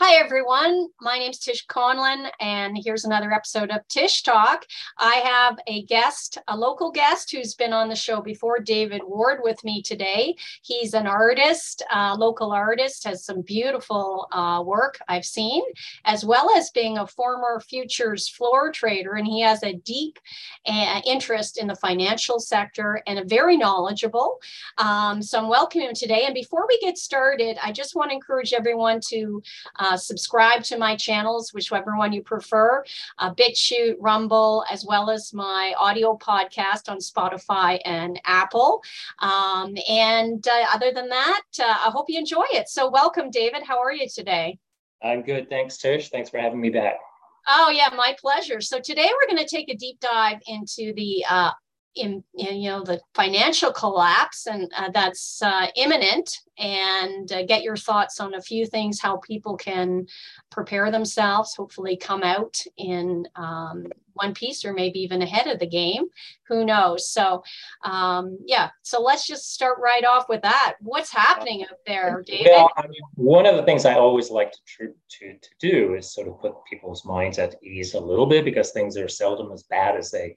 Hi, everyone. My name is Tish Conlon, and here's another episode of Tish Talk. I have a guest, a local guest who's been on the show before, David Ward, with me today. He's an artist, uh, local artist, has some beautiful uh, work I've seen, as well as being a former futures floor trader. And he has a deep uh, interest in the financial sector and a very knowledgeable. Um, so I'm welcoming him today. And before we get started, I just want to encourage everyone to uh, subscribe to my channels, whichever one you prefer, uh, BitChute, Rumble, as well as my audio podcast on Spotify and Apple. Um, and uh, other than that, uh, I hope you enjoy it. So, welcome, David. How are you today? I'm good. Thanks, Tish. Thanks for having me back. Oh, yeah, my pleasure. So, today we're going to take a deep dive into the uh, in, in, you know the financial collapse and uh, that's uh, imminent and uh, get your thoughts on a few things how people can prepare themselves hopefully come out in um, one piece or maybe even ahead of the game. Who knows? So um, yeah. So let's just start right off with that. What's happening up there david? Well, I mean, one of the things i always like to, to, to do is sort of put people's minds at ease a little bit because things are seldom as bad as they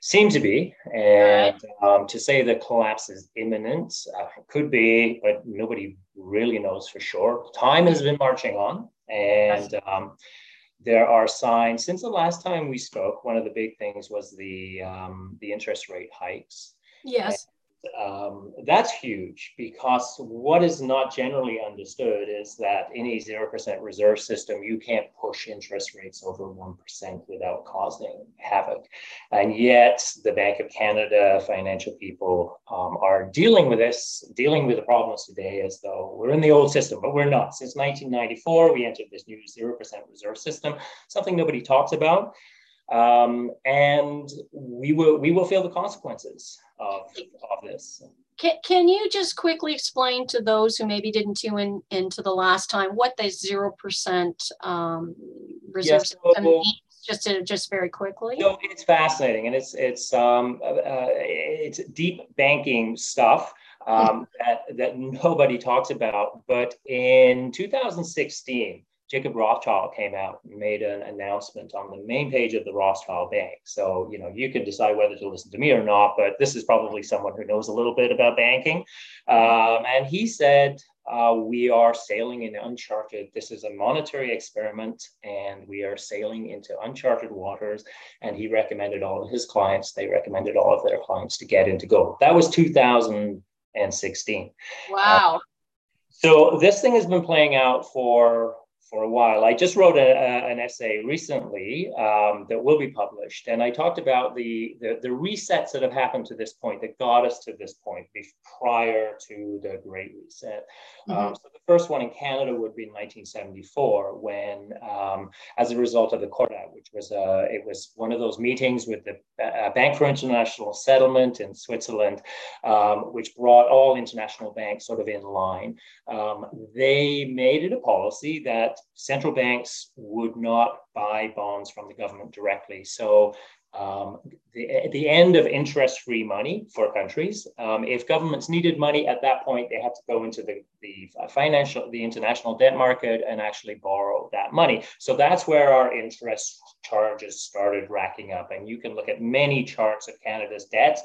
seem to be. And um, to say the collapse is imminent uh, could be but nobody really knows for sure time has been marching on and um, there are signs since the last time we spoke. One of the big things was the um, the interest rate hikes. Yes um, that's huge because what is not generally understood is that in a 0% reserve system, you can't push interest rates over 1% without causing havoc. And yet, the Bank of Canada financial people um, are dealing with this, dealing with the problems today as though we're in the old system, but we're not. Since 1994, we entered this new 0% reserve system, something nobody talks about. Um, and we will we will feel the consequences of, of this. Can, can you just quickly explain to those who maybe didn't tune in into the last time what the zero percent um, reserve yes, system means? Just to just very quickly. No, it's fascinating, and it's it's um, uh, uh it's deep banking stuff um, that that nobody talks about. But in 2016 Jacob Rothschild came out and made an announcement on the main page of the Rothschild Bank. So, you know, you can decide whether to listen to me or not, but this is probably someone who knows a little bit about banking. Um, and he said, uh, we are sailing in uncharted. This is a monetary experiment, and we are sailing into uncharted waters. And he recommended all of his clients, they recommended all of their clients to get into gold. That was 2016. Wow. Uh, so this thing has been playing out for for a while. I just wrote a, a, an essay recently um, that will be published, and I talked about the, the, the resets that have happened to this point that got us to this point prior to the Great Reset. Mm-hmm. Um, so the first one in Canada would be in 1974, when, um, as a result of the Court Act, which was uh, it was one of those meetings with the uh, Bank for International Settlement in Switzerland, um, which brought all international banks sort of in line. Um, they made it a policy that central banks would not buy bonds from the government directly. So um, the, the end of interest-free money for countries. Um, if governments needed money at that point, they had to go into the, the financial, the international debt market and actually borrow that money. So that's where our interest charges started racking up. And you can look at many charts of Canada's debt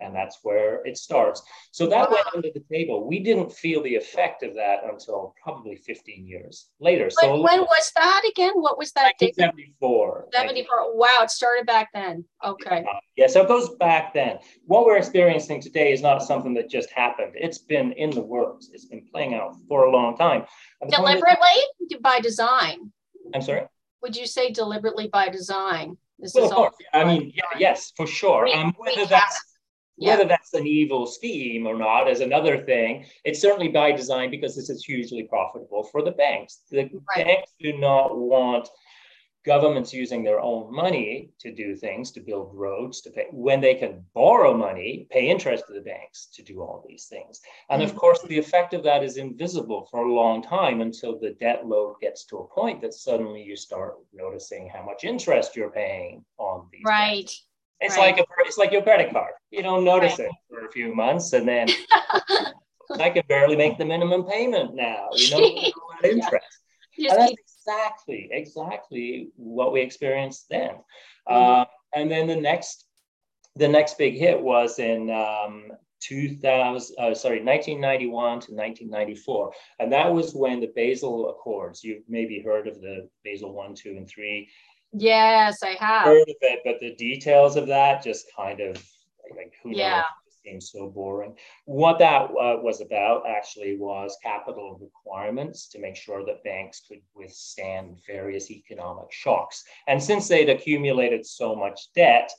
and that's where it starts. So that went under the table. We didn't feel the effect of that until probably 15 years later. So when was that again? What was that? 1974. 74. Wow, it started back then. Okay. Uh, yeah, so it goes back then. What we're experiencing today is not something that just happened. It's been in the works. It's been playing out for a long time. Deliberately by design. I'm sorry. Would you say deliberately by design? This well, of course. I mean, yeah, yes, for sure. We, um, whether that's yeah. Whether that's an evil scheme or not is another thing. It's certainly by design because this is hugely profitable for the banks. The right. banks do not want governments using their own money to do things, to build roads, to pay, when they can borrow money, pay interest to the banks to do all these things. And mm-hmm. of course, the effect of that is invisible for a long time until the debt load gets to a point that suddenly you start noticing how much interest you're paying on these. Right. Debts. It's right. like a, it's like your credit card. You don't notice right. it for a few months, and then I can barely make the minimum payment now. You know, interest. and that's keep- exactly, exactly what we experienced then. Mm-hmm. Uh, and then the next, the next big hit was in um, 2000, uh, sorry, 1991 to 1994. And that was when the Basel Accords, you've maybe heard of the Basel 1, 2, and 3. Yes, I have. Heard of it, but the details of that just kind of like who yeah. knows? seems so boring. What that uh, was about actually was capital requirements to make sure that banks could withstand various economic shocks. And since they'd accumulated so much debt,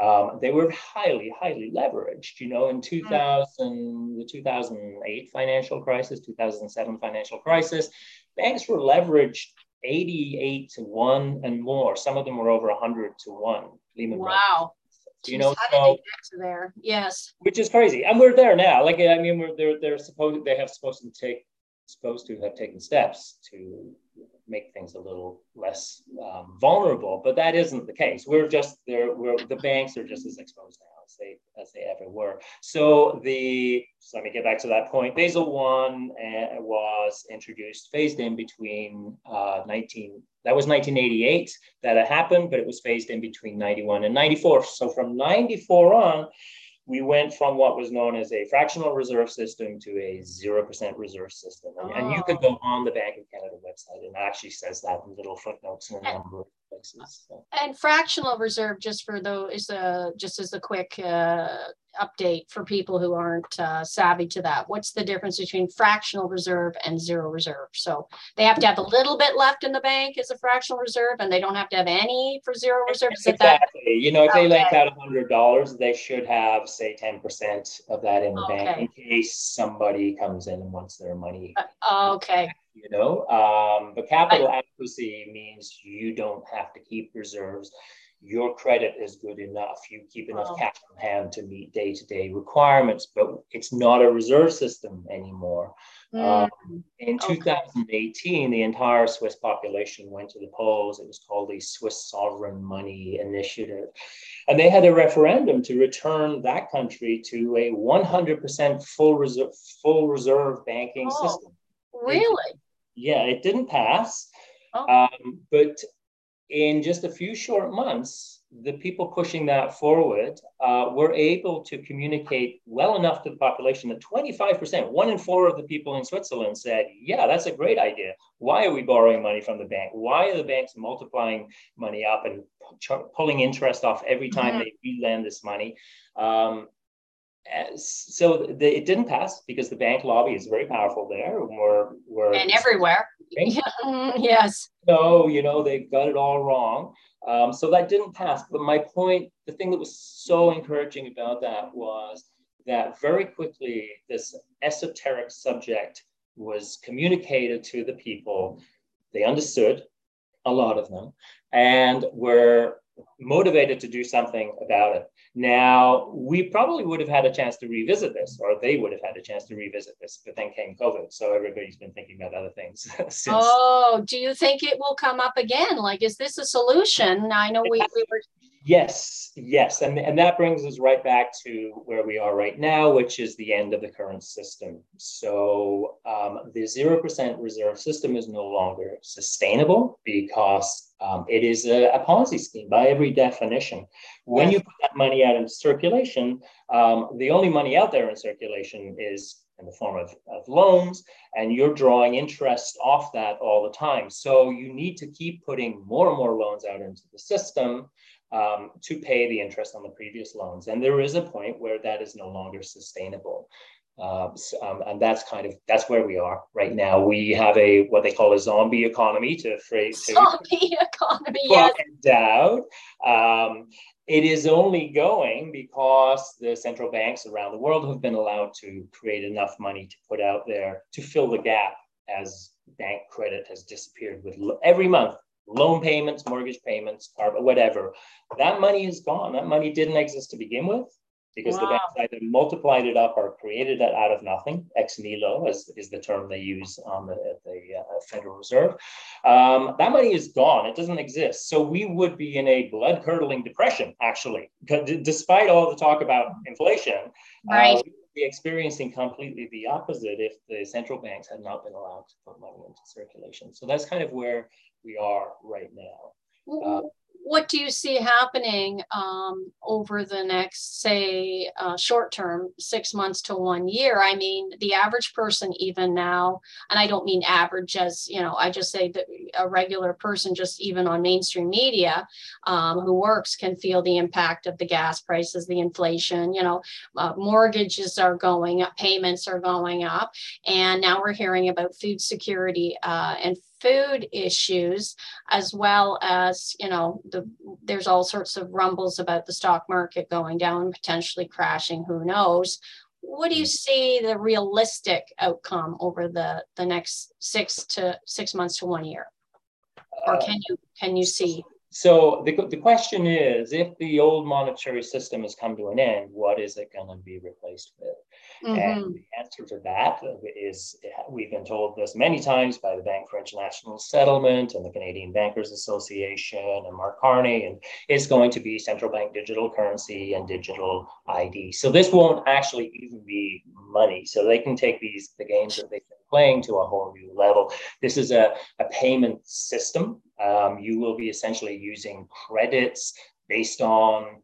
um, they were highly, highly leveraged. You know, in hmm. 2000, the 2008 financial crisis, 2007 financial crisis, banks were leveraged 88 to 1 and more. Some of them were over 100 to 1. Lehman wow. You know, how so, did they get to there? Yes. Which is crazy. And we're there now. Like, I mean, we're, they're, they're supposed, they have supposed to take, supposed to have taken steps to make things a little less um, vulnerable, but that isn't the case. We're just there. We're the banks are just as exposed now as they as they ever were. So the so let me get back to that point. Basel one uh, was introduced, phased in between uh, 19. That was 1988 that happened, but it was phased in between 91 and 94. So from 94 on, we went from what was known as a fractional reserve system to a 0% reserve system. And, oh. and, you could oh. go oh. on the Bank of Canada website and it actually says that in little footnotes in a number of places. And fractional reserve, just for those, is a, just as a quick uh, update for people who aren't uh, savvy to that. What's the difference between fractional reserve and zero reserve? So they have to have a little bit left in the bank as a fractional reserve, and they don't have to have any for zero reserve. Is exactly. That? You know, if okay. they lent out hundred dollars, they should have say ten percent of that in the okay. bank in case somebody comes in and wants their money. Uh, okay. You know, um, but capital adequacy means you don't have to keep reserves your credit is good enough. You keep enough oh. cash on hand to meet day to day requirements, but it's not a reserve system anymore. Mm. Um, in okay. 2018, the entire Swiss population went to the polls. It was called the Swiss Sovereign Money Initiative. And they had a referendum to return that country to a 100% full reserve, full reserve banking oh, system. Really? Yeah, it didn't pass. Oh. Um, but in just a few short months, the people pushing that forward uh, were able to communicate well enough to the population that 25%, one in four of the people in Switzerland said, Yeah, that's a great idea. Why are we borrowing money from the bank? Why are the banks multiplying money up and pulling interest off every time mm-hmm. they lend this money? Um, so the, it didn't pass because the bank lobby is very powerful there. We're, we're and everywhere. yes. No, you know, they got it all wrong. Um, so that didn't pass. But my point, the thing that was so encouraging about that was that very quickly this esoteric subject was communicated to the people. They understood, a lot of them, and were motivated to do something about it. Now, we probably would have had a chance to revisit this, or they would have had a chance to revisit this, but then came COVID. So everybody's been thinking about other things since. Oh, do you think it will come up again? Like, is this a solution? I know we, we were. Yes, yes. And, and that brings us right back to where we are right now, which is the end of the current system. So um, the 0% reserve system is no longer sustainable because um, it is a, a, Ponzi scheme by every definition. When yes. you put that money out into circulation, um, the only money out there in circulation is in the form of, of loans, and you're drawing interest off that all the time. So you need to keep putting more and more loans out into the system um, to pay the interest on the previous loans. And there is a point where that is no longer sustainable. Uh, um, and that's kind of that's where we are right now. We have a what they call a zombie economy to phrase zombie economy. Yes. Doubt. Um, it is only going because the central banks around the world have been allowed to create enough money to put out there to fill the gap as bank credit has disappeared with every month loan payments, mortgage payments, whatever. That money is gone. That money didn't exist to begin with because wow. the banks either multiplied it up or created it out of nothing. Ex nihilo is, is the term they use on the, the uh, Federal Reserve. Um, that money is gone. It doesn't exist. So we would be in a blood curdling depression, actually, despite all the talk about inflation. Uh, right. Uh, be experiencing completely the opposite if the central banks had not been allowed to put money into circulation. So that's kind of where we are right now. Uh, what do you see happening um, over the next, say, uh, short term, six months to one year? I mean, the average person, even now, and I don't mean average as, you know, I just say that a regular person, just even on mainstream media um, who works, can feel the impact of the gas prices, the inflation, you know, uh, mortgages are going up, payments are going up. And now we're hearing about food security uh, and food issues as well as you know the there's all sorts of rumbles about the stock market going down potentially crashing who knows? What do you mm. see the realistic outcome over the the next six to six months to one year? Or can you can you see? so the, the question is if the old monetary system has come to an end what is it going to be replaced with Mm-hmm. And the answer to that is we've been told this many times by the Bank for International Settlement and the Canadian Bankers Association and Mark Carney, and it's going to be central bank digital currency and digital ID. So this won't actually even be money. So they can take these the games that they've been playing to a whole new level. This is a, a payment system. Um, you will be essentially using credits based on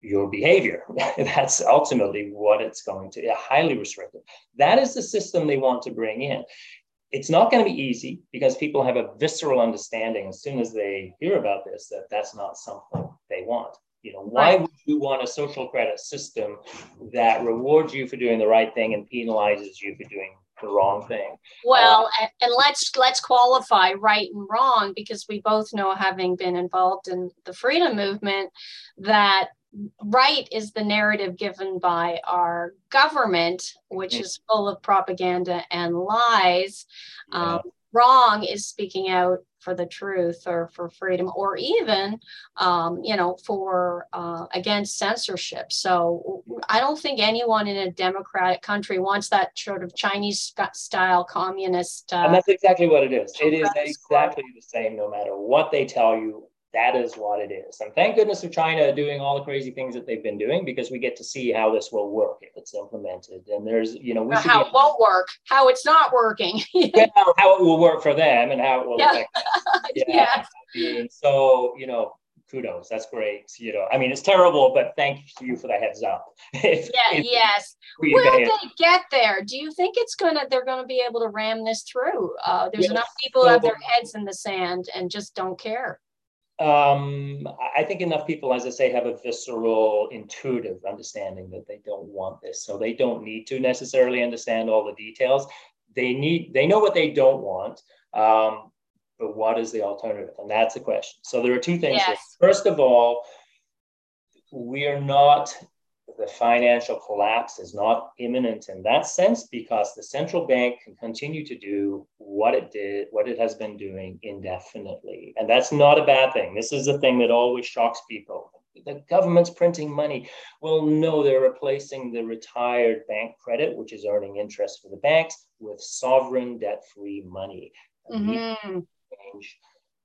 your behavior. That's ultimately what it's going to, highly restrictive. That is the system they want to bring in. It's not going to be easy because people have a visceral understanding as soon as they hear about this that that's not something they want. You know, why would you want a social credit system that rewards you for doing the right thing and penalizes you for doing the wrong thing. Well, uh, and let's let's qualify right and wrong because we both know, having been involved in the freedom movement, that right is the narrative given by our government, which mm-hmm. is full of propaganda and lies. Yeah. Um, wrong is speaking out for the truth or for freedom or even um, you know for uh, against censorship so i don't think anyone in a democratic country wants that sort of chinese style communist uh, and that's exactly what it is it is exactly the same no matter what they tell you that is what it is. And thank goodness for China doing all the crazy things that they've been doing because we get to see how this will work if it's implemented. And there's, you know, we should how it won't work, how it's not working. well, how it will work for them and how it will yeah. affect Yeah. yeah. So, you know, kudos. That's great. You know, I mean, it's terrible, but thank you for the heads up. if, yeah. If yes. Will they get there? Do you think it's gonna? They're gonna be able to ram this through? Uh, there's yes. enough people so, have their heads in the sand and just don't care. Um, I think enough people, as I say, have a visceral, intuitive understanding that they don't want this. So they don't need to necessarily understand all the details. They need, they know what they don't want. Um, but what is the alternative? And that's the question. So there are two things. Yes. First of all, we are not the financial collapse is not imminent in that sense because the central bank can continue to do what it did, what it has been doing indefinitely. And that's not a bad thing. This is the thing that always shocks people. The government's printing money. Well, no, they're replacing the retired bank credit, which is earning interest for the banks, with sovereign debt free money. Mm-hmm.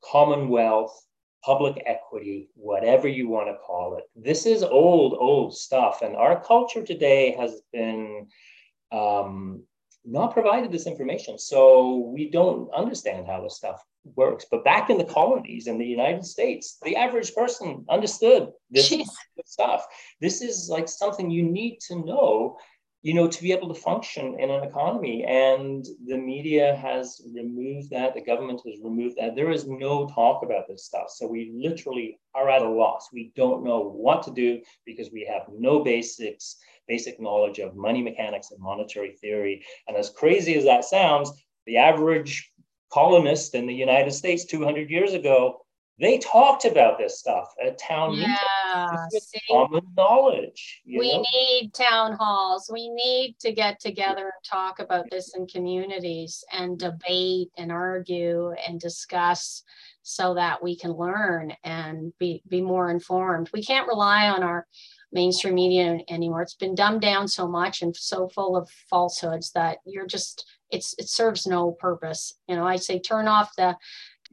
Commonwealth public equity, whatever you want to call it. This is old, old stuff. And our culture today has been um, not provided this information. So we don't understand how this stuff works. But back in the colonies in the United States, the average person understood this stuff. This is like something you need to know you know, to be able to function in an economy. And the media has removed that, the government has removed that. There is no talk about this stuff. So we literally are at a loss. We don't know what to do because we have no basics, basic knowledge of money mechanics and monetary theory. And as crazy as that sounds, the average colonist in the United States 200 years ago they talked about this stuff at town yeah, meetings. Common knowledge. we know? need town halls. We need to get together and talk about this in communities and debate and argue and discuss so that we can learn and be, be more informed. We can't rely on our mainstream media anymore. It's been dumbed down so much and so full of falsehoods that you're just it's it serves no purpose. You know, I say turn off the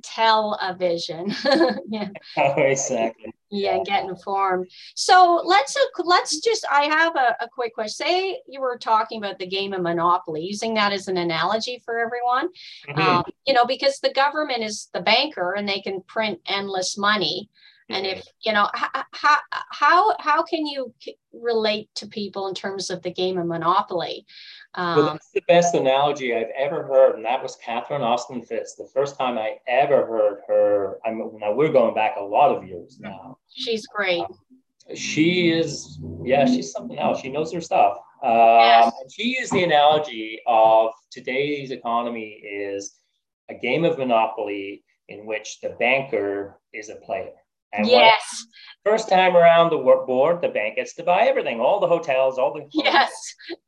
television. yeah. Oh, exactly. Yeah, and get informed. So let's let's just. I have a, a quick question. Say you were talking about the game of Monopoly, using that as an analogy for everyone. Mm-hmm. Um, you know, because the government is the banker, and they can print endless money. And if you know how how how can you relate to people in terms of the game of Monopoly? Um, well, that's the best analogy I've ever heard, and that was Catherine Austin Fitts. The first time I ever heard her. I'm now we're going back a lot of years now. She's great. Um, she is, yeah, she's something else. She knows her stuff. Um, yes. She used the analogy of today's economy is a game of Monopoly in which the banker is a player. And yes. First time around the board, the bank gets to buy everything, all the hotels, all the yes,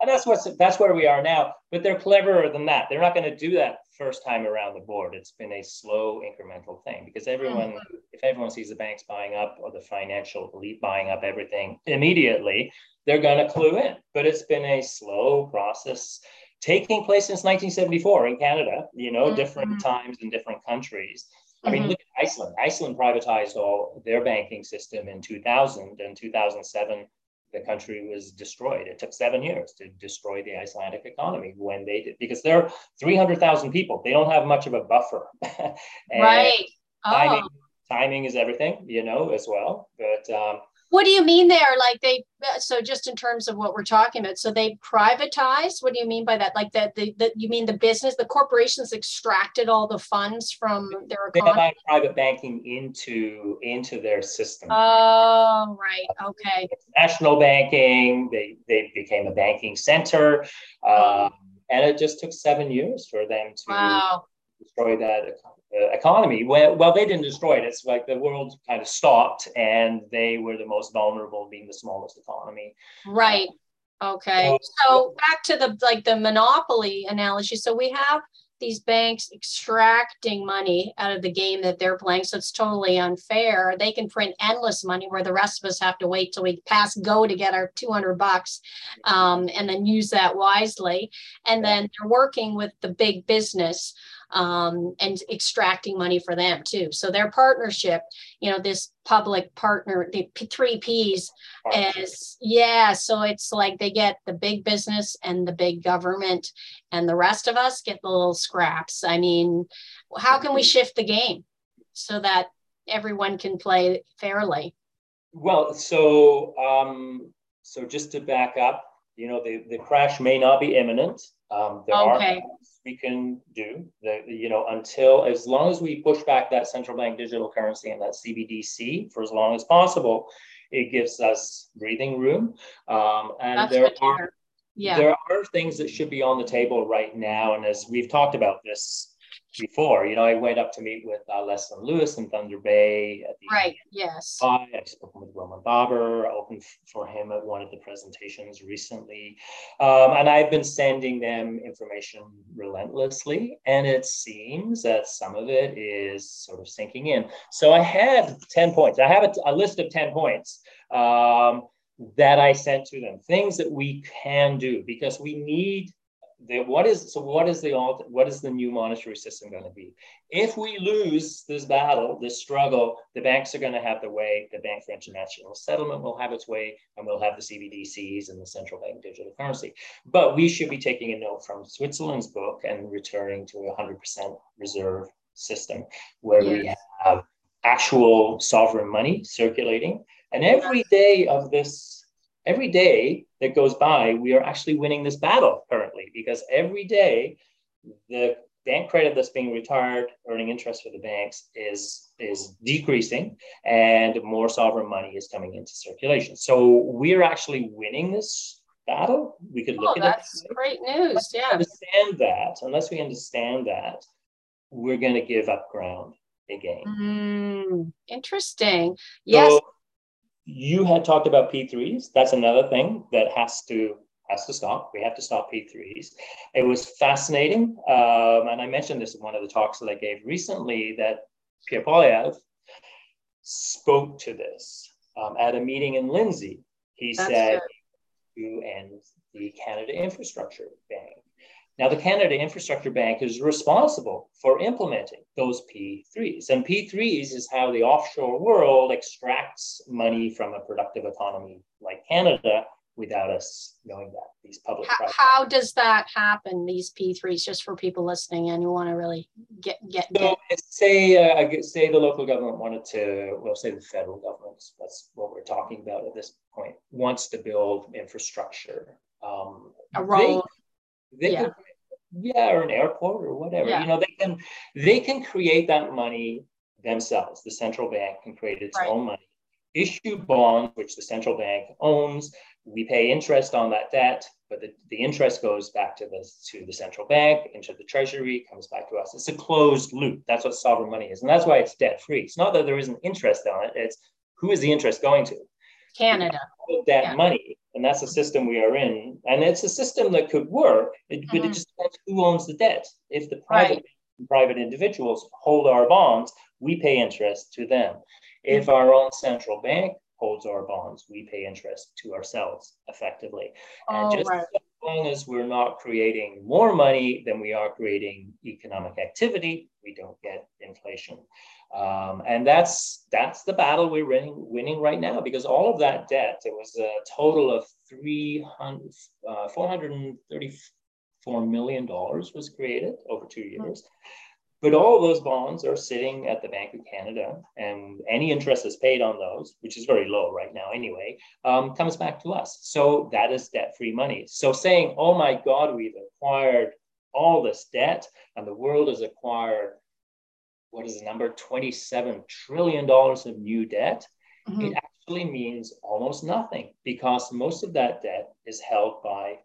and that's what's that's where we are now. But they're cleverer than that. They're not going to do that first time around the board. It's been a slow, incremental thing because everyone, mm-hmm. if everyone sees the banks buying up or the financial elite buying up everything immediately, they're going to clue in. But it's been a slow process taking place since 1974 in Canada. You know, mm-hmm. different times in different countries. I mean, mm-hmm. look at Iceland. Iceland privatized all their banking system in 2000. and 2007, the country was destroyed. It took seven years to destroy the Icelandic economy when they did, because there are 300,000 people. They don't have much of a buffer. right. Oh. Timing, timing is everything, you know, as well. But um, what do you mean there? Like they, so just in terms of what we're talking about, so they privatized. What do you mean by that? Like that, the, the you mean the business, the corporations extracted all the funds from their economy? They private banking into into their system. Oh, right. Okay. National banking. They they became a banking center, um, and it just took seven years for them to wow. destroy that uh, economy. Well, well, they didn't destroy it. It's like the world kind of stopped, and they were the most vulnerable, being the smallest economy. Right. Okay. So back to the like the monopoly analogy. So we have these banks extracting money out of the game that they're playing. So it's totally unfair. They can print endless money where the rest of us have to wait till we pass go to get our 200 bucks um, and then use that wisely. And then they're working with the big business um, and extracting money for them too. So their partnership, you know, this public partner, the three P's is, yeah. So it's like they get the big business and the big government, and the rest of us get the little scraps. I mean, how can we shift the game so that everyone can play fairly? Well, so um, so just to back up, you know, the, the crash may not be imminent. Um, there okay. are things we can do that, you know, until as long as we push back that central bank digital currency and that CBDC for as long as possible, it gives us breathing room. Um, and That's there are, yeah. there are things that should be on the table right now. And as we've talked about this before. You know, I went up to meet with uh, Leslyn Lewis in Thunder Bay. At the right. Yes. I spoke with Roman Baber. I opened for him at one of the presentations recently, um, and I've been sending them information relentlessly. And it seems that some of it is sort of sinking in. So I had ten points. I have a, a list of ten points. Um, that I sent to them, things that we can do because we need the, what is so what is the alt, what is the new monetary system going to be? If we lose this battle this struggle the banks are going to have the way the bank for international settlement will have its way and we'll have the cbdc's and the central bank digital currency. But we should be taking a note from switzerland's book and returning to a 100% reserve system where yes. we have actual sovereign money circulating. And every day of this every day that goes by, we are actually winning this battle currently because every day the bank credit that's being retired, earning interest for the banks, is is decreasing, and more sovereign money is coming into circulation. So we're actually winning this battle. We could look oh, at that's great news. Unless yeah, understand that. Unless we understand that, we're going to give up ground again. Mm, interesting. Yes. So, you had talked about P3s. That's another thing that has to has to stop. We have to stop P3s. It was fascinating, um, and I mentioned this in one of the talks that I gave recently that Pierre Poilievre spoke to this um, at a meeting in Lindsay. He That's said to end the Canada Infrastructure Bank. Now, the Canada Infrastructure Bank is responsible for implementing those P3s. And P3s is how the offshore world extracts money from a productive economy like Canada without us knowing that these public how, how, does that happen these p3s just for people listening and you want to really get get, so get. say uh, say the local government wanted to well say the federal government that's what we're talking about at this point wants to build infrastructure um, a road they, yeah. Could, yeah or an airport or whatever yeah. you know they can they can create that money themselves the central bank can create its right. own money issue bonds which the central bank owns we pay interest on that debt, but the, the interest goes back to the, to the central bank, into the treasury, comes back to us. It's a closed loop. That's what sovereign money is. And that's why it's debt free. It's not that there isn't interest on it, it's who is the interest going to? Canada. With That yeah. money. And that's the system we are in. And it's a system that could work, it, mm-hmm. but it just depends who owns the debt. If the private, right. private individuals hold our bonds, we pay interest to them. If mm-hmm. our own central bank holds our bonds. We pay interest to ourselves effectively. And oh, just right. As long as we're not creating more money than we are creating economic activity, we don't get inflation. Um, and that's that's the battle we're winning, winning right now because all of that debt, it was a total of 300, uh, $434 million was created over two years. Mm-hmm but all of those bonds are sitting at the Bank of Canada, and any interest is paid on those, which is very low right now anyway, um, comes back to us. So that is debt free money. So saying, oh my God, we've acquired all this debt, and the world has acquired what is the number? $27 trillion of new debt. Mm-hmm. It actually means almost nothing because most of that debt is held by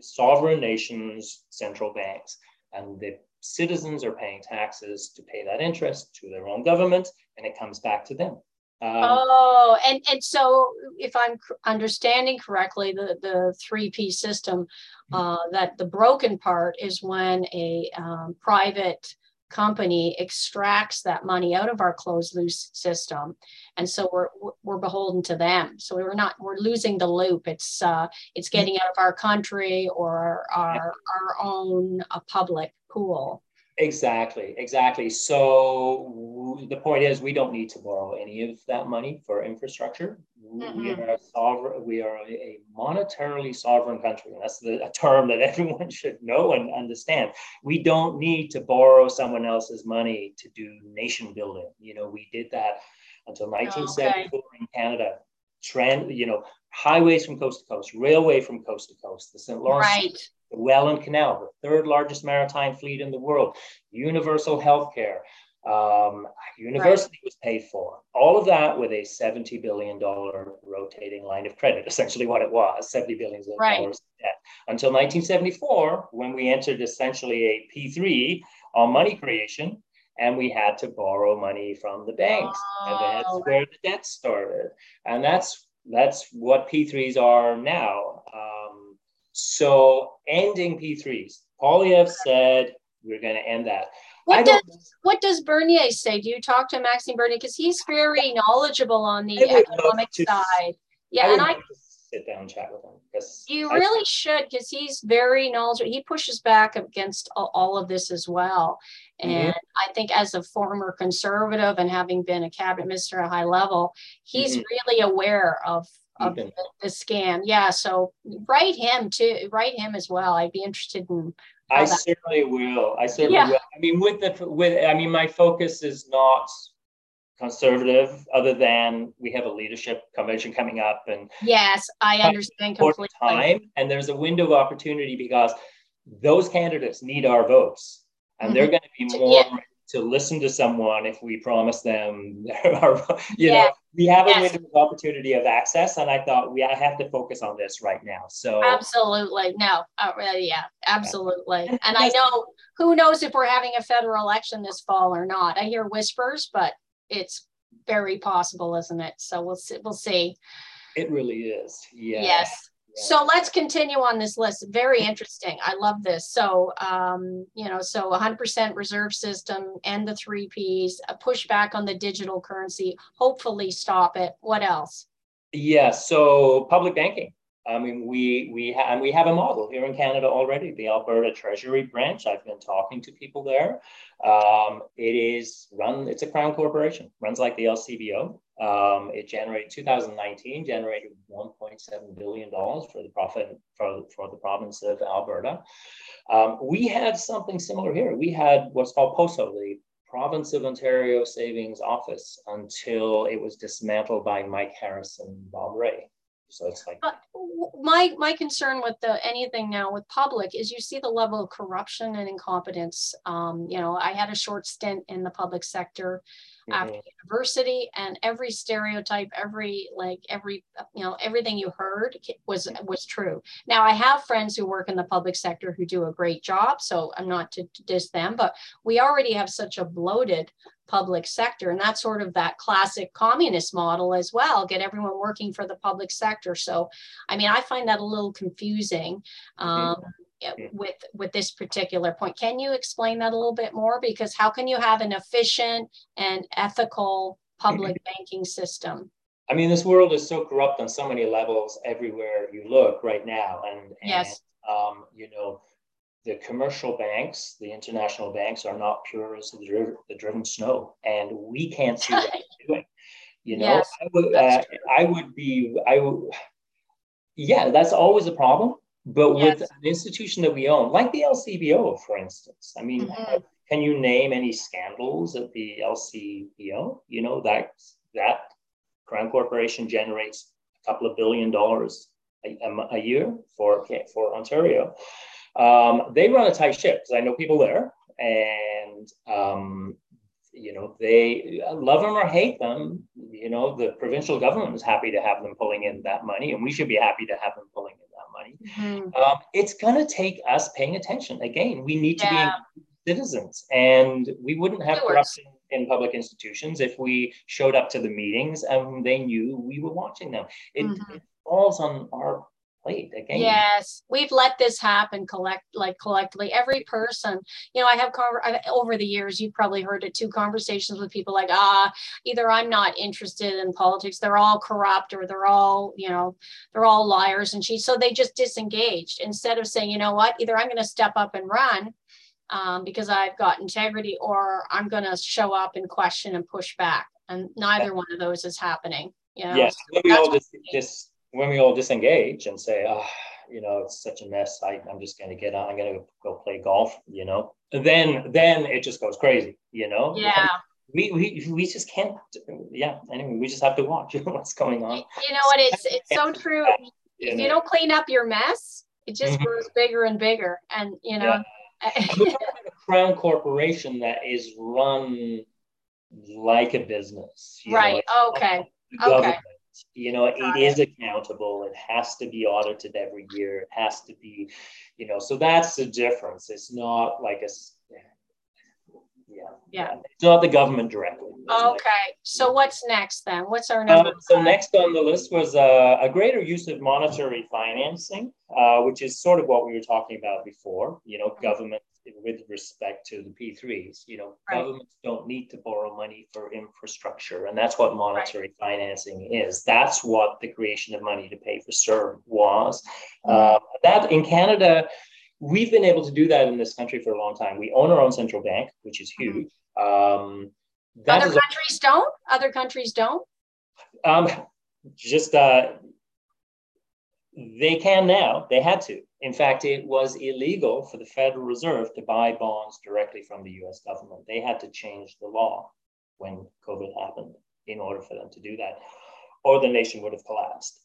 sovereign nations' central banks. And the citizens are paying taxes to pay that interest to their own government, and it comes back to them. Um, oh, and and so if I'm understanding correctly, the the three P system, mm-hmm. uh, that the broken part is when a um, private company extracts that money out of our closed loose system and so we're we're beholden to them so we're not we're losing the loop it's uh it's mm-hmm. getting out of our country or our our own uh, public pool. Exactly, exactly. So the point is, we don't need to borrow any of that money for infrastructure. Mm-hmm. We are a sovereign. We are a monetarily sovereign country, and that's the, a term that everyone should know and understand. We don't need to borrow someone else's money to do nation building. You know, we did that until 1974 okay. in Canada. Trend, you know, highways from coast to coast, railway from coast to coast, the St. Lawrence right the Welland Canal, the third largest maritime fleet in the world, universal health care, um, university right. was paid for. All of that with a $70 billion rotating line of credit, essentially what it was, $70 billion right. debt. Until 1974, when we entered essentially a P3 on money creation, and we had to borrow money from the banks. Oh, and that's where the debt started. And that's that's what P3s are now. Um, so ending P3s. Poilievre said we're going to end that. What does what does Bernier say? Do you talk to Maxime Bernier because he's very knowledgeable on the economic to, side? Yeah, I and I sit down and chat with him because you I, really should because he's very knowledgeable. He pushes back against all, all of this as well. Mm-hmm. And mm-hmm. I think as a former conservative and having been a cabinet minister at a high level, he's mm-hmm. really aware of of the, the, scam. Yeah. So write him too. Write him as well. I'd be interested in. I certainly will. I certainly yeah. will. I mean, with the with I mean, my focus is not conservative, other than we have a leadership convention coming up, and yes, I understand completely. Time and there's a window of opportunity because those candidates need our votes, and mm-hmm. they're going to be more. Yeah to listen to someone if we promise them our, you yeah. know we have a yes. window of opportunity of access and i thought we I have to focus on this right now so. Absolutely. No uh, yeah absolutely. Yeah. and i know who knows if we're having a federal election this fall or not. I hear whispers but it's very possible isn't it? So we'll see we'll see. It really is yeah yes so let's continue on this list. Very interesting. I love this. So, um, you know, so 100% reserve system and the three Ps, a pushback on the digital currency, hopefully stop it. What else? Yeah, so public banking. I mean, we we ha- and we have a model here in Canada already. The Alberta Treasury branch. I've been talking to people there. Um, it is run. It's a crown corporation. Runs like the LCBO. Um, it generated 2019 generated 1.7 billion dollars for the profit for, for the province of Alberta. Um, we had something similar here. We had what's called POSO, the Province of Ontario Savings Office, until it was dismantled by Mike Harrison, Bob Rae. So it's like but my my concern with the anything now with public is you see the level of corruption and incompetence. Um, you know, I had a short stint in the public sector mm-hmm. after university, and every stereotype, every like every you know everything you heard was was true. Now I have friends who work in the public sector who do a great job, so I'm not to, to diss them, but we already have such a bloated public sector. And that's sort of that classic communist model as well, get everyone working for the public sector. So, I mean, I find that a little confusing. Um, with with this particular point can you explain that a little bit more because how can you have an efficient and ethical public banking system i mean this world is so corrupt on so many levels everywhere you look right now and, and yes um, you know the commercial banks, the international banks are not pure as the, the driven snow, and we can't see what they're doing. You know, yes, I, would, uh, I would be, I would, yeah, that's always a problem. But yes. with an institution that we own, like the LCBO, for instance, I mean, mm-hmm. can you name any scandals at the LCBO? You know, that that Crown Corporation generates a couple of billion dollars a, a, a year for for Ontario. Um, they run a tight ship because I know people there, and um, you know they love them or hate them. You know the provincial government is happy to have them pulling in that money, and we should be happy to have them pulling in that money. Mm-hmm. Um, it's going to take us paying attention. Again, we need to yeah. be citizens, and we wouldn't have corruption in public institutions if we showed up to the meetings and they knew we were watching them. It, mm-hmm. it falls on our plate again. Yes, we've let this happen collect like collectively. Every person, you know, I have con- over the years, you've probably heard it too. Conversations with people like, ah, either I'm not interested in politics, they're all corrupt, or they're all, you know, they're all liars and she. So they just disengaged instead of saying, you know what, either I'm going to step up and run. Um, because I've got integrity, or I'm going to show up and question and push back. And neither one of those is happening. You know? Yes, we all just, just when we all disengage and say, oh, you know, it's such a mess. I, I'm just going to get on. I'm going to go play golf. You know, then then it just goes crazy. You know. Yeah. We, we, we just can't yeah anyway we just have to watch what's going on you know what it's it's so true if you don't clean up your mess it just mm-hmm. grows bigger and bigger and you know yeah. a crown corporation that is run like a business right know, okay okay you know Got it, is accountable it has to be audited every year it has to be you know so that's the difference it's not like a yeah, yeah. It's not the government directly. Okay. So what's next then? What's our number? Uh, so next on the list was uh, a greater use of monetary financing, uh, which is sort of what we were talking about before. You know, mm-hmm. With respect to the P3s. You know, right. governments don't need to borrow money for infrastructure, and that's what monetary right. financing is. That's what the creation of money to pay for CERB was. Mm-hmm. Uh, that in Canada, we've been able to do that in this country for a long time. We own our own central bank, which is mm-hmm. huge. Um, Other countries a, don't. Other countries don't. Um, just uh, they can now. They had to. In fact, it was illegal for the Federal Reserve to buy bonds directly from the US government. They had to change the law when COVID happened in order for them to do that, or the nation would have collapsed.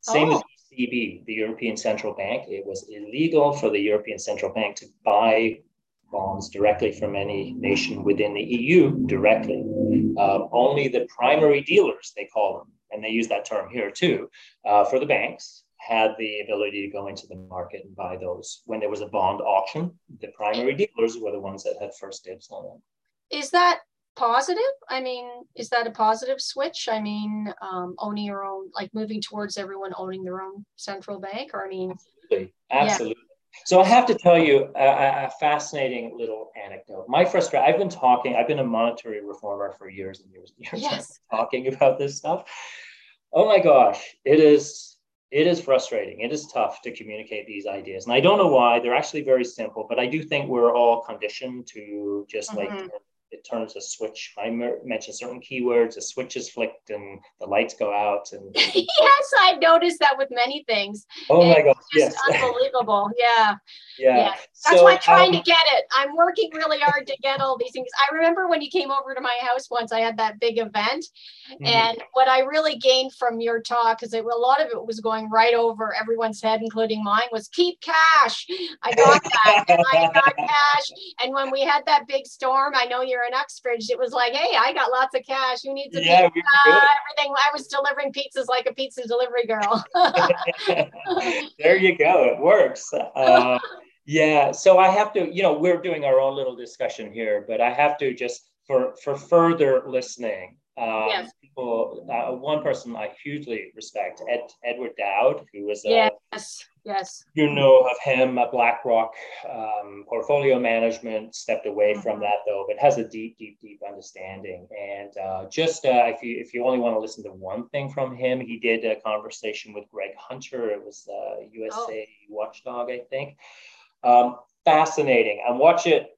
Same oh. as ECB, the European Central Bank. It was illegal for the European Central Bank to buy bonds directly from any nation within the EU directly. Uh, only the primary dealers, they call them, and they use that term here too, uh, for the banks, had the ability to go into the market and buy those. When there was a bond auction, the primary dealers were the ones that had first dibs on them. Is that positive? I mean, is that a positive switch? I mean, um, owning your own, like moving towards everyone owning their own central bank, or I mean, absolutely, absolutely. Yeah. So I have to tell you a, a, fascinating little anecdote. My frustration, I've been talking, I've been a monetary reformer for years and years and years, yes. talking about this stuff. Oh my gosh, it is it is frustrating. It is tough to communicate these ideas. And I don't know why. They're actually very simple, but I do think we're all conditioned to just mm-hmm. like it turns a switch. I mentioned certain keywords, a switch is flicked and the lights go out. And yes, I've noticed that with many things. Oh my God. Yes. Unbelievable. Yeah. Yeah. yeah. That's so, why I'm trying um, to get it. I'm working really hard to get all these things. I remember when you came over to my house once, I had that big event. Mm-hmm. And what I really gained from your talk, because a lot of it was going right over everyone's head, including mine, was keep cash. I got that. and I got cash. And when we had that big storm, I know you're in Uxbridge, it was like, hey, I got lots of cash. Who needs a yeah, pizza? Everything. I was delivering pizzas like a pizza delivery girl. there you go. It works. Uh, yeah. So I have to, you know, we're doing our own little discussion here, but I have to just for for further listening. Um, yes. People, uh, one person I hugely respect, Ed, Edward Dowd, who was a yes Yes. You know of him, a BlackRock um, portfolio management, stepped away mm-hmm. from that though, but has a deep, deep, deep understanding. And uh, just uh, if you if you only want to listen to one thing from him, he did a conversation with Greg Hunter. It was uh, USA oh. Watchdog, I think. Um, fascinating. And watch it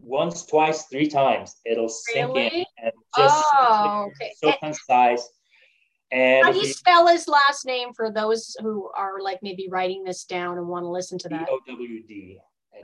once, twice, three times. It'll sink really? in and just oh, okay. so concise and How do you spell his last name for those who are like maybe writing this down and want to listen to that? O W D.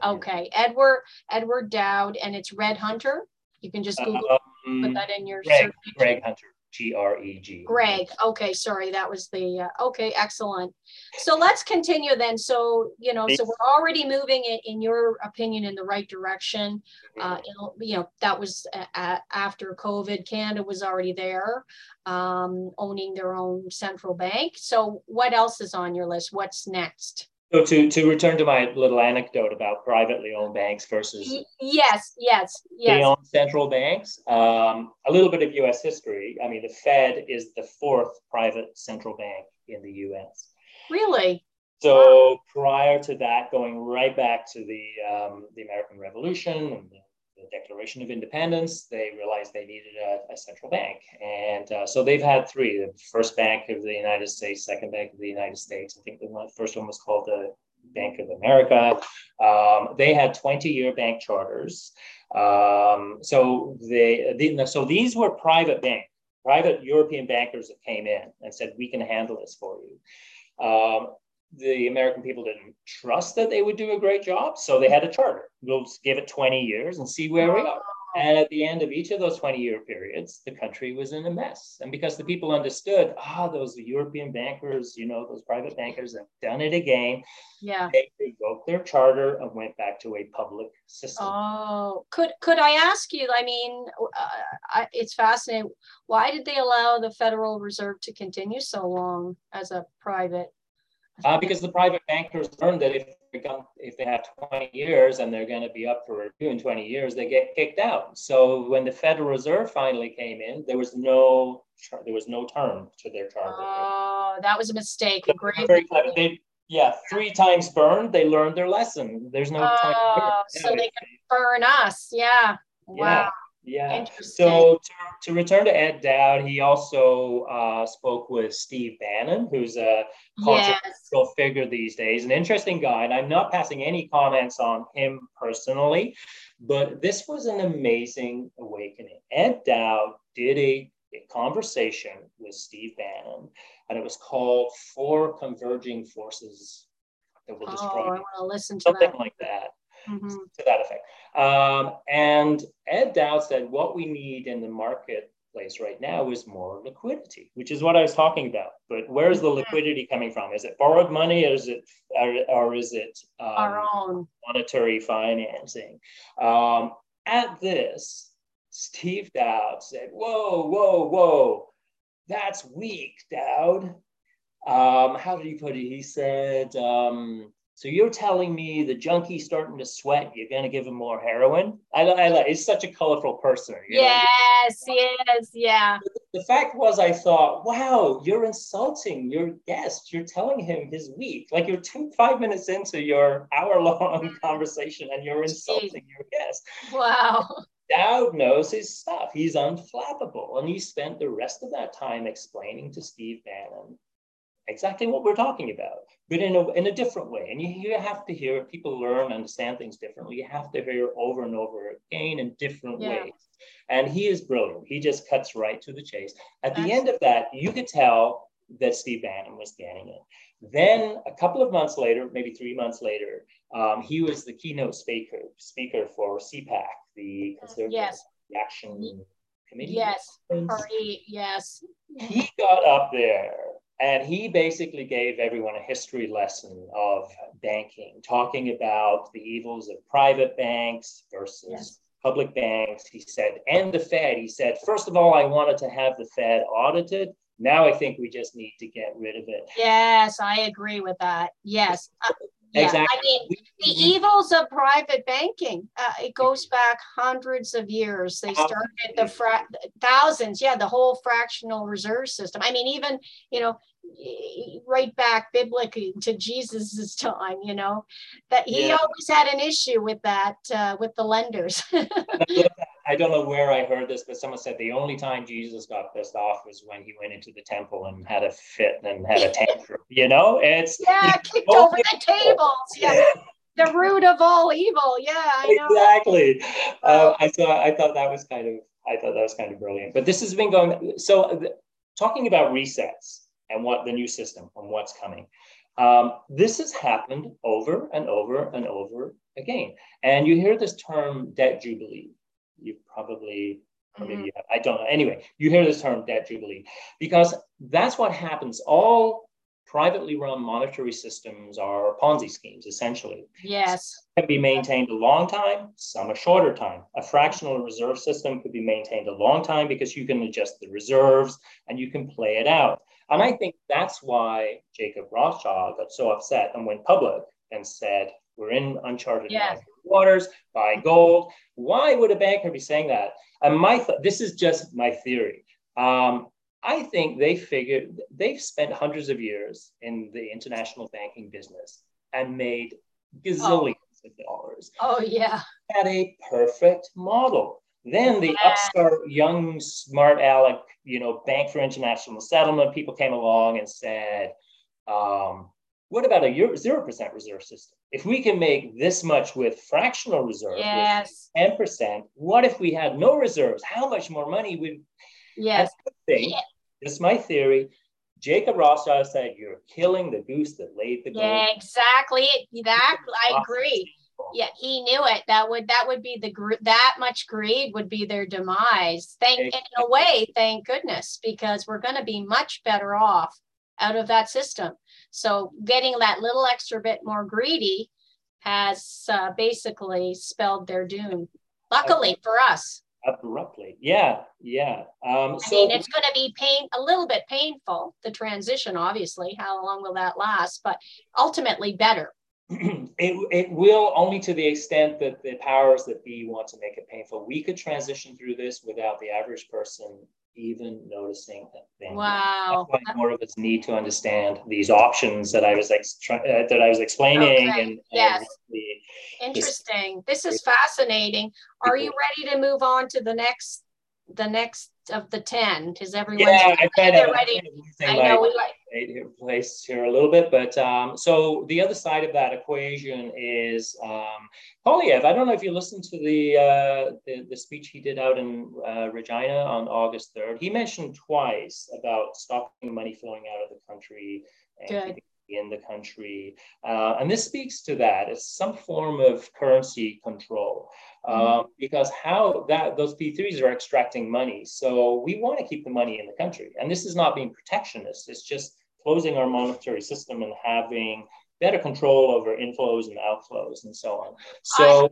Okay, Edward Edward Dowd, and it's Red Hunter. You can just Google um, put that in your Greg, search. Greg Hunter. G R E G. Greg. Okay, sorry, that was the uh, okay. Excellent. So let's continue then. So you know, so we're already moving in, in your opinion in the right direction. Uh, you know, that was after COVID. Canada was already there, um, owning their own central bank. So what else is on your list? What's next? So to, to return to my little anecdote about privately owned banks versus yes, yes, yes. owned central banks, um, a little bit of U.S. history. I mean, the Fed is the fourth private central bank in the U.S. Really? So wow. prior to that, going right back to the um, the American Revolution and the the Declaration of Independence, they realized they needed a, a central bank. And uh, so they've had three the first bank of the United States, second bank of the United States. I think the one, first one was called the Bank of America. Um, they had 20 year bank charters. Um, so, they, the, so these were private banks, private European bankers that came in and said, We can handle this for you. Um, the American people didn't trust that they would do a great job. So they had a charter. We'll give it 20 years and see where we are. And at the end of each of those 20 year periods, the country was in a mess. And because the people understood, ah, those European bankers, you know, those private bankers have done it again. Yeah. They revoked their charter and went back to a public system. Oh, could could I ask you? I mean, uh, I, it's fascinating. Why did they allow the Federal Reserve to continue so long as a private uh, because the private bankers learned that if they, come, if they have 20 years and they're going to be up for review in 20 years, they get kicked out. So when the Federal Reserve finally came in, there was no there was no term to their charter. Oh, that was a mistake. So Great. Very clever. They, yeah, three times burned, they learned their lesson. There's no oh, so they can burn us. Yeah. Wow. Yeah. Yeah. So to, to, return to Ed Dowd, he also uh, spoke with Steve Bannon, who's a controversial yes. figure these days, an interesting guy. And I'm not passing any comments on him personally, but this was an amazing awakening. Ed Dowd did a, a conversation with Steve Bannon, and it was called Four Converging Forces that will destroy. Oh, I want to listen to something that. like that mm-hmm. to that effect. Um, and Ed Dowd said, what we need in the marketplace right now is more liquidity, which is what I was talking about. But where's the mm-hmm. liquidity coming from? Is it borrowed money, or is it, or, or is it um, our own monetary financing? Um, at this, Steve Dowd said, "Whoa, whoa, whoa, that's weak, Dowd." Um, how did he put it? He said, um, so you're telling me the junkie's starting to sweat, you're going to give him more heroin? I, I, he's such a colorful person. yes, know? yes, yeah. The fact was, I thought, wow, you're insulting your guest. You're telling him his week. Like you're two, five minutes into your hour long conversation and you're insulting your guest. Wow. Dowd knows his stuff. He's unflappable. And he spent the rest of that time explaining to Steve Bannon exactly what we're talking about, but in a, in a different way. And you, you have to hear people learn, and understand things differently. You have to hear over and over again in different yeah. ways. And he is brilliant. He just cuts right to the chase. At the end of that, you could tell that Steve Bannon was getting it. Then a couple of months later, maybe three months later, um, he was the keynote speaker speaker for CPAC, the Conservative yes. Action Committee. Yes, party. Yes. He got up there and he basically gave everyone a history lesson of banking, talking about the evils of private banks versus yes. public banks. He said, and the Fed. He said, first of all, I wanted to have the Fed audited. Now I think we just need to get rid of it. Yes, I agree with that. Yes. Uh, yeah, exactly. I mean, the evils of private banking, uh, it goes back hundreds of years. They started the fra- thousands, yeah, the whole fractional reserve system. I mean, even, you know, right back biblically to Jesus's time, you know, that he yeah. always had an issue with that, uh, with the lenders. I don't know where I heard this, but someone said the only time Jesus got pissed off was when he went into the temple and had a fit and had a tantrum. You know, it's yeah, kicked over the tables. Yeah. the root of all evil. Yeah, I know. Exactly. Uh, I thought I thought that was kind of I thought that was kind of brilliant. But this has been going. So, th- talking about resets and what the new system and what's coming. Um, this has happened over and over and over again. And you hear this term debt jubilee you probably mm-hmm. I don't know. Anyway, you hear this term debt jubilee because that's what happens. All privately run monetary systems are Ponzi schemes, essentially. Yes. Some can be maintained a long time, some a shorter time. A fractional reserve system could be maintained a long time because you can adjust the reserves and you can play it out. And I think that's why Jacob Rothschild got so upset and went public and said, we're in uncharted yes. waters, buy gold. Why would a banker be saying that? And my th- this is just my theory. Um, I think they figured they've spent hundreds of years in the international banking business and made gazillions oh. of dollars. Oh yeah. Had a perfect model. Then the yeah. upstart, young, smart aleck, you know, Bank for International Settlement people came along and said, um, what about a 0% reserve system? If we can make this much with fractional reserve, yes. 10%, what if we had no reserves? How much more money would... Yes. Thing. Yeah. This is my theory. Jacob Rothschild said, you're killing the goose that laid the gold. Yeah, exactly. That, I agree. Yeah, he knew it. That would that would be the that much greed would be their demise. Thank in a way, thank goodness, because we're going to be much better off out of that system. So getting that little extra bit more greedy has uh, basically spelled their doom. Luckily for us. Abruptly, yeah, yeah. Um, I mean, it's going to be pain a little bit painful. The transition, obviously, how long will that last? But ultimately, better. it, it will only to the extent that the powers that be want to make it painful. We could transition through this without the average person even noticing that thing. Wow. more of us need to understand these options that I was ex- uh, that I was explaining. Okay. And, yes. Interesting. This, this is fascinating. Are you ready to move on to the next the next of the 10 because everyone's yeah, I kind of, ready. I know we like place here a little bit, but um, so the other side of that equation is um, Poilievre. I don't know if you listened to the, uh, the, the speech he did out in uh, Regina on August 3rd. He mentioned twice about stopping money flowing out of the country and Good in the country. Uh, and this speaks to that. It's some form of currency control uh, mm-hmm. because how that those P3s are extracting money. So we want to keep the money in the country. And this is not being protectionist. It's just closing our monetary system and having better control over inflows and outflows and so on. So I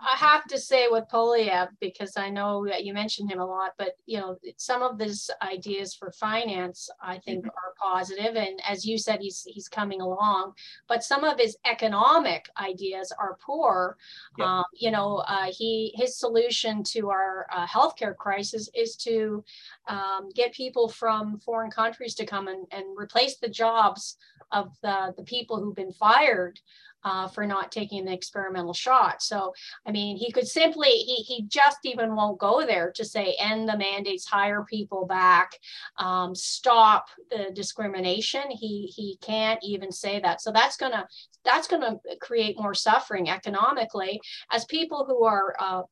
have to say with Poilievre, because I know that you mentioned him a lot, but you know, some of his ideas for finance, I think mm-hmm. are positive. And as you said, he's he's coming along, but some of his economic ideas are poor. Um, you know, uh, he his solution to our uh, healthcare crisis is to um, get people from foreign countries to come and, and replace the jobs of the, the people who've been fired uh, for not taking the experimental shot. So, I mean, he could simply, he, he just even won't go there to say end the mandates, hire people back, um, stop the discrimination. He, he can't even say that. So that's going to, that's going to create more suffering economically as people who are uh,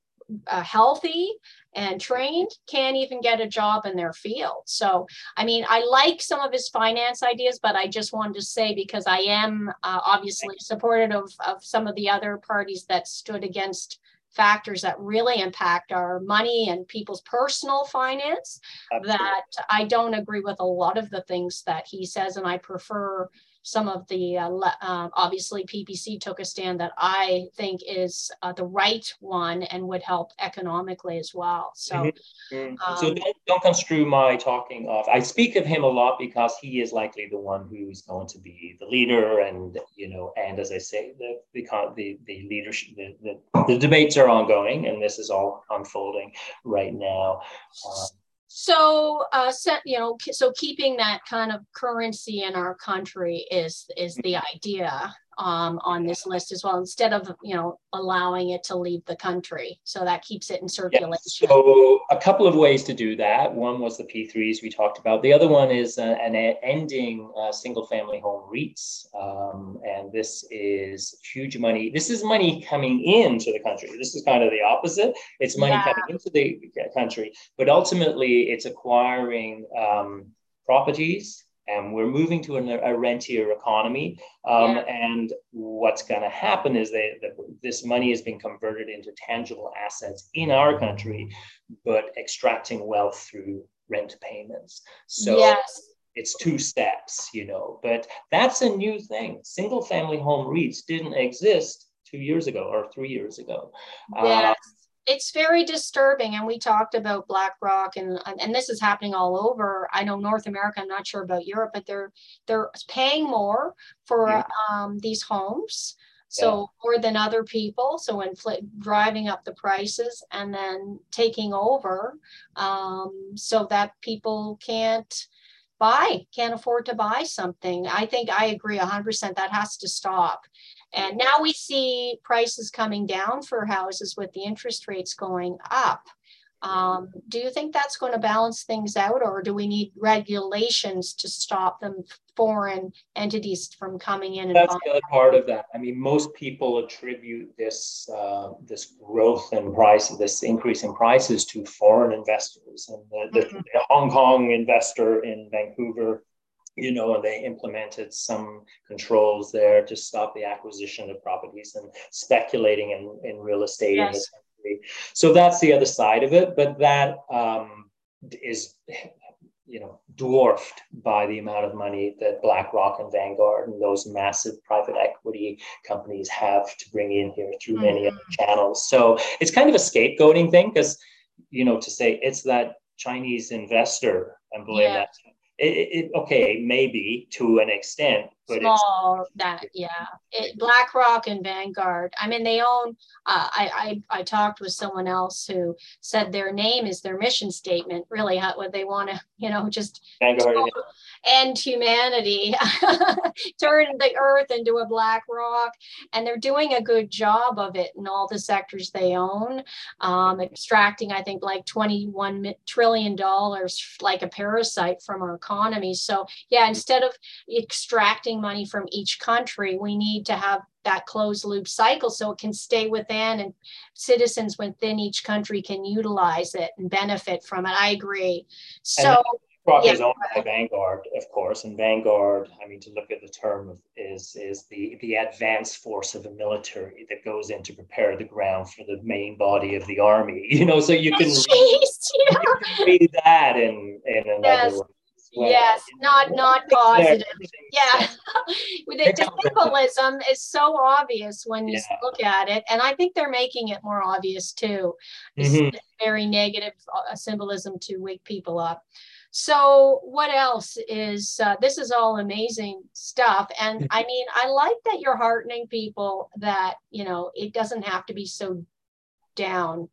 uh, healthy and trained can't even get a job in their field. So, I mean, I like some of his finance ideas, but I just wanted to say because I am uh, obviously supportive of, of some of the other parties that stood against factors that really impact our money and people's personal finance Absolutely. that I don't agree with a lot of the things that he says and I prefer some of the uh, uh, obviously PPC took a stand that I think is uh, the right one and would help economically as well. So, mm-hmm. mm-hmm. Um, so don't, don't construe my talking off. I speak of him a lot because he is likely the one who's going to be the leader, and you know, and as I say, the the the, the leadership, the, the, the debates are ongoing, and this is all unfolding right now. Um, so uh, set, you know so keeping that kind of currency in our country is is the idea um, on this list as well, instead of you know allowing it to leave the country. So that keeps it in circulation. Yeah. So a couple of ways to do that. One was the P3s we talked about. The other one is uh, an ending uh, single-family home REITs, um, and this is huge money. This is money coming into the country. This is kind of the opposite. It's money yeah. coming into the country, but ultimately it's acquiring um, properties and we're moving to an, a rentier economy. Um, yeah. And what's going to happen is that, that, this money is being converted into tangible assets in our country, but extracting wealth through rent payments. So yes. it's two steps, you know, but that's a new thing. Single family home REITs didn't exist two years ago or three years ago. Yes. Uh, it's very disturbing and we talked about blackrock and and this is happening all over i know north america i'm not sure about europe but they're they're paying more for yeah. um, these homes so yeah. more than other people so infl- driving up the prices and then taking over um, so that people can't buy can't afford to buy something i think i agree 100% that has to stop and now we see prices coming down for houses with the interest rates going up. Um, do you think that's going to balance things out, or do we need regulations to stop them foreign entities from coming in? And That's the other part of that. I mean, most people attribute this uh, this growth in price, this increase in prices, to foreign investors, and the, mm-hmm. the, the Hong Kong investor in Vancouver you know, and they implemented some controls there to stop the acquisition of properties and speculating in, in real estate yes. in this country. So that's the other side of it, but that um, is, you know, dwarfed by the amount of money that BlackRock and Vanguard and those massive private equity companies have to bring in here through mm-hmm. many other channels. So it's kind of a scapegoating thing because, you know, to say it's that Chinese investor and blame yeah. that it, it, okay, maybe to an extent, small that yeah. It, BlackRock and Vanguard. I mean, they own. Uh, I, I I talked with someone else who said their name is their mission statement. Really, how, what they want to, you know, just Vanguard, end humanity, turn the earth into a black rock. And they're doing a good job of it in all the sectors they own, um, extracting, I think, like $21 trillion like a parasite from our economy. So, yeah, instead of extracting money from each country, we need to have that closed loop cycle so it can stay within and citizens within each country can utilize it and benefit from it. I agree. So, BlackRock yeah. is owned by Vanguard, of course, and Vanguard, I mean, to look at the term of, is is the the advanced force of the military that goes in to prepare the ground for the main body of the army. You know, so you can, Jeez, yeah. you can read that in in another yes. way. Well, yes, not not positive. Yeah, the symbolism is so obvious when you yeah. look at it, and I think they're making it more obvious too. Mm-hmm. very negative uh, symbolism to wake people up. So what else is uh, this is all amazing stuff and I mean I like that you're heartening people that you know it doesn't have to be so down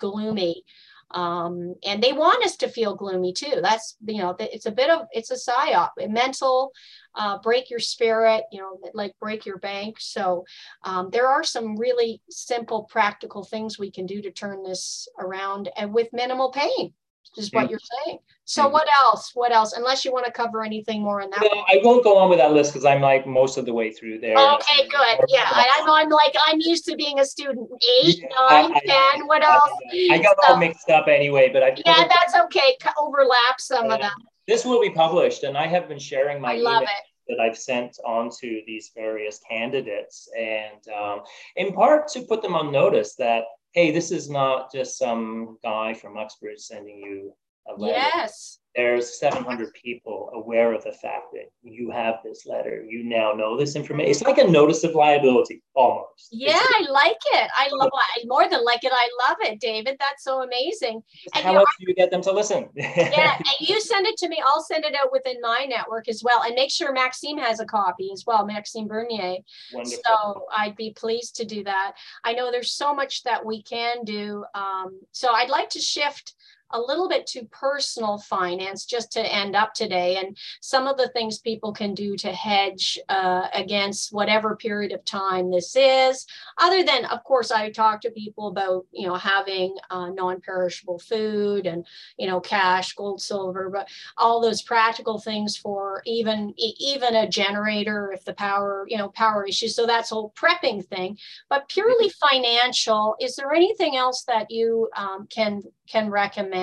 gloomy um, and they want us to feel gloomy too that's you know it's a bit of it's a psyop mental uh, break your spirit, you know, like break your bank. So um, there are some really simple, practical things we can do to turn this around and with minimal pain is what you're saying. So what else? What else? Unless you want to cover anything more in that. No, I won't go on with that list because I'm like most of the way through there. Okay, good. Yeah, I, know. I'm like I'm used to being a student. Eight, yeah, nine, I, ten. I, what else? I got so, all mixed up anyway, but I. Yeah, that's okay. Overlap some of them. This will be published, and I have been sharing my. I love it that I've sent on to these various candidates, and um, in part to put them on notice that hey, this is not just some guy from Uxbridge sending you a letter. Yes there's 700 people aware of the fact that you have this letter. You now know this information. It's like a notice of liability almost. Yeah, I like it. I love it. More than like it, I love it, David. That's so amazing. And How else do you get them to listen? yeah, and you send it to me. I'll send it out within my network as well. And make sure Maxime has a copy as well, Maxime Bernier. Wonderful. So I'd be pleased to do that. I know there's so much that we can do. Um, so I'd like to shift a little bit too personal finance just to end up today. And some of the things people can do to hedge uh, against whatever period of time this is other than of course i talk to people about you know having uh, non-perishable food and you know cash gold silver but all those practical things for even even a generator if the power you know power issues so that's whole prepping thing. But purely financial is there anything else that you um, can can recommend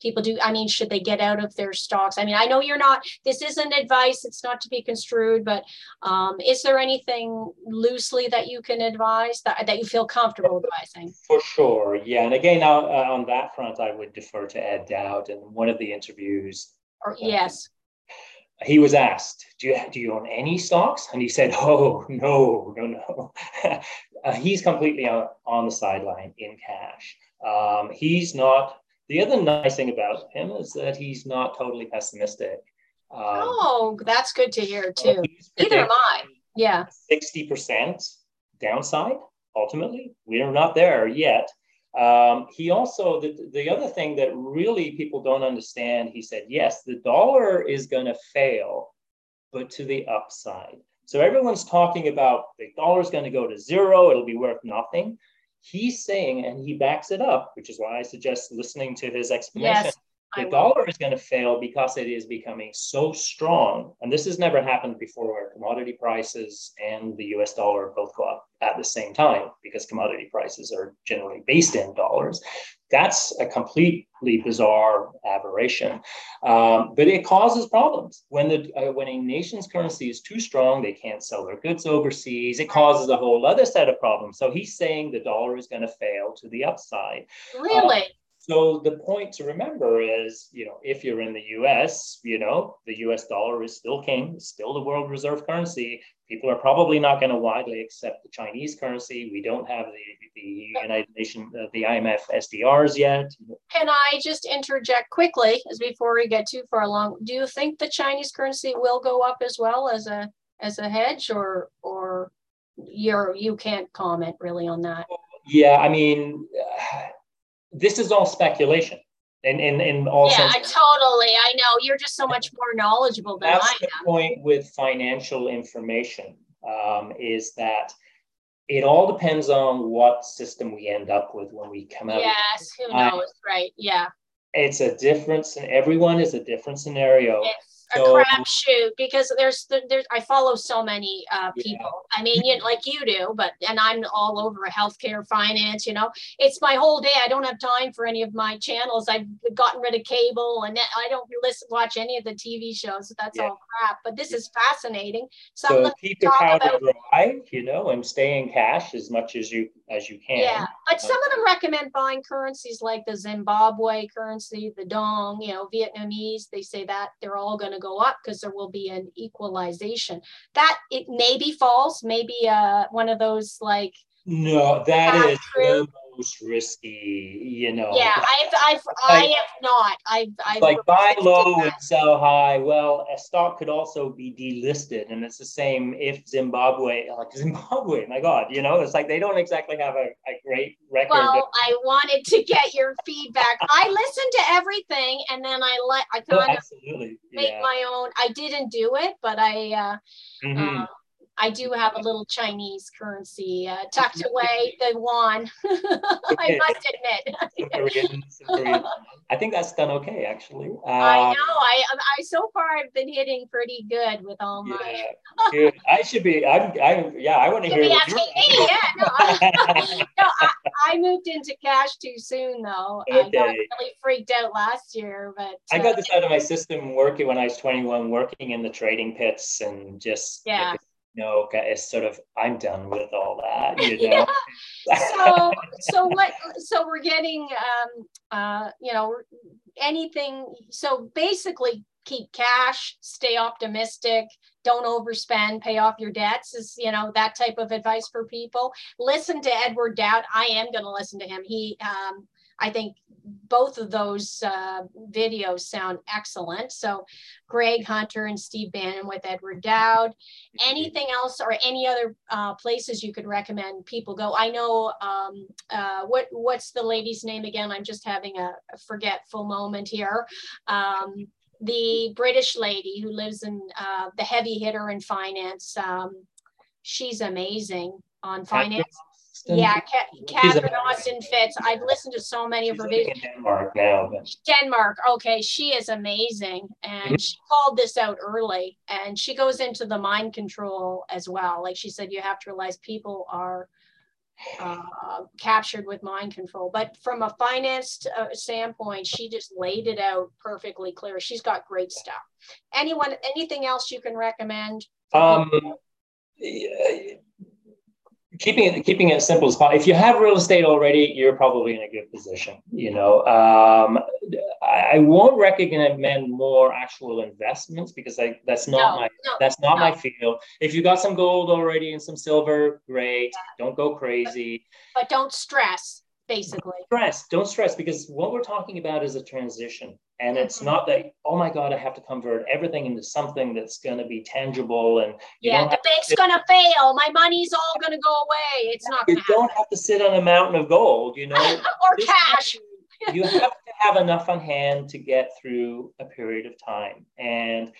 people do i mean should they get out of their stocks i mean i know you're not this isn't advice it's not to be construed but um, is there anything loosely that you can advise that, that you feel comfortable advising for sure yeah and again uh, on that front i would defer to ed dowd in one of the interviews or, yes he was asked, do you, do you own any stocks? And he said, oh, no, no, no. uh, he's completely on, on the sideline in cash. Um, he's not, the other nice thing about him is that he's not totally pessimistic. Um, oh, that's good to hear too. Either am I. Yeah. 60% downside, ultimately. We're not there yet. Um, he also, the, the other thing that really people don't understand, he said, yes, the dollar is going to fail, but to the upside. So everyone's talking about the dollar is going to go to zero, it'll be worth nothing he's saying, and he backs it up, which is why I suggest listening to his explanation. Yes, the dollar is going to fail because it is becoming so strong. And this has never happened before where commodity prices and the US dollar both go up at the same time because commodity prices are generally based in dollars. That's a completely bizarre aberration, um, but it causes problems when the uh, when a nation's currency is too strong, they can't sell their goods overseas. It causes a whole other set of problems. So he's saying the dollar is going to fail to the upside. Really? Um, so the point to remember is, you know, if you're in the U.S., you know, the U.S. dollar is still king, still the world reserve currency. People are probably not going to widely accept the Chinese currency. We don't have the, the United Nations, uh, the IMF SDRs yet. Can I just interject quickly, as before we get too far along? Do you think the Chinese currency will go up as well as a as a hedge, or or you're you can't comment really on that? Yeah, I mean. Uh, this is all speculation in, in, in all yeah, senses. totally. I know you're just so much more knowledgeable than That's I the am. point with financial information um, is that it all depends on what system we end up with when we come out. Yes, who knows, right? Yeah. It's a difference, and everyone is a different scenario. A so, crapshoot because there's there's I follow so many uh, people. Yeah. I mean, you, like you do, but and I'm all over healthcare, finance. You know, it's my whole day. I don't have time for any of my channels. I've gotten rid of cable, and I don't listen watch any of the TV shows. So That's yeah. all crap. But this is fascinating. So, so keep your powder about, dry, you know, and stay in cash as much as you as you can. Yeah, but some of them recommend buying currencies like the Zimbabwe currency, the Dong, you know, Vietnamese. They say that they're all going to go up because there will be an equalization. That it may be false, maybe uh, one of those like no, that is most risky, you know. Yeah, I've, I've, I have not. I've, I've like buy low and sell high. Well, a stock could also be delisted, and it's the same if Zimbabwe, like Zimbabwe, my God, you know, it's like they don't exactly have a, a great record. Well, I wanted to get your feedback. I listened to everything, and then I let I Oh, kind of absolutely. make Yeah. my own. I didn't do it, but I. Uh, Mhm. uh, I do have a little Chinese currency uh, tucked away, the yuan. I must admit. Some Korean- some Korean. I think that's done okay, actually. I Um, know. I, I so far I've been hitting pretty good with all my. Yeah. I should be. I'm. I yeah. I want to hear be asking me, yeah. No, I, no I, I moved into cash too soon, though. I got Okay. really freaked out last year, but I uh, got this out of my system working when I was 21, working in the trading pits and just Yeah. No, it's sort of I'm done with all that, you know. so so what so we're getting um uh you know anything so basically keep cash stay optimistic don't overspend pay off your debts is you know that type of advice for people. Listen to edward dowd. I am going to listen to him. He um i think both of those uh, videos sound excellent. So greg hunter and steve bannon with edward dowd. Anything else or any other uh, places you could recommend people go? I know um, uh, what what's the lady's name again? I'm just having a, a forgetful moment here. Um, the british lady who lives in uh, the heavy hitter in finance um, she's amazing on finance yeah Ca- She's catherine austin fitts i've listened to so many of her videos Denmark now, but Denmark. Okay, she is amazing. And she called this out early and she goes into the mind control as well. Like she said, you have to realize people are uh, captured with mind control. But from a finance uh, standpoint, she just laid it out perfectly clear. She's got great stuff. Anyone, anything else you can recommend? um, yeah, keeping it keeping it simple as possible. If you have real estate already, you're probably in a good position. You know, um, I, I won't recommend more actual investments because I, that's not No, my no, that's not no. my field. If you got some gold already and some silver, great. Don't go crazy. but don't stress, basically. Stress. Don't stress because what we're talking about is a transition. And it's Mhm. not that, oh my God, I have to convert everything into something that's going to be tangible. And you Yeah, the bank's gonna fail. My money's all gonna go away. It's not you don't have to sit on a mountain of gold, you know. or This cash. you have to have enough on hand to get through a period of time. And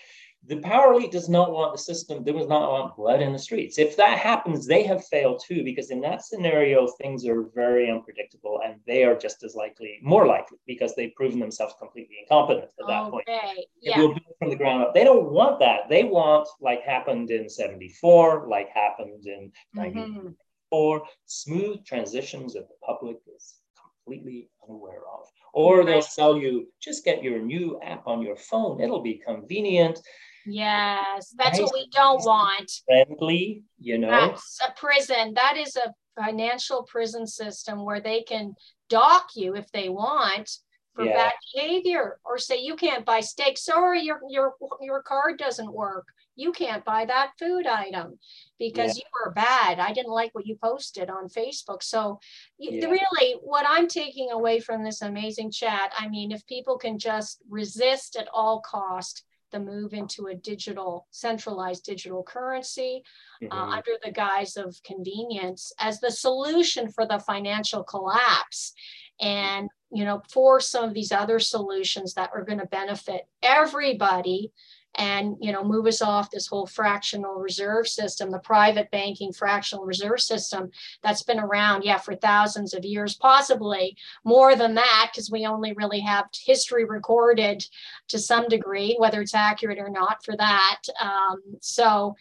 the power elite does not want the system, they does not want blood in the streets. If that happens, they have failed too, because in that scenario, things are very unpredictable and they are just as likely, more likely, because they've proven themselves completely incompetent at that point. Okay, It yeah, will build from the ground up. They don't want that. They want, like happened in 74, like happened in 94, Mhm. smooth transitions that the public is completely unaware of. Or they'll sell you, just get your new app on your phone. It'll be convenient, yes, that's what we don't want. friendly, you know. That's a prison. That is a financial prison system where they can dock you if they want for Yeah. bad behavior or say you can't buy steak. Sorry, your your your card doesn't work. You can't buy that food item because you were bad. I didn't like what you posted on Facebook. So Yeah. really what I'm taking away from this amazing chat, I mean, if people can just resist at all cost the move into a digital centralized digital currency uh, Mhm. under the guise of convenience as the solution for the financial collapse and you know for some of these other solutions that are going to benefit everybody and you know move us off this whole fractional reserve system the private banking fractional reserve system that's been around yeah for thousands of years possibly more than that because we only really have history recorded to some degree whether it's accurate or not for that. Um, so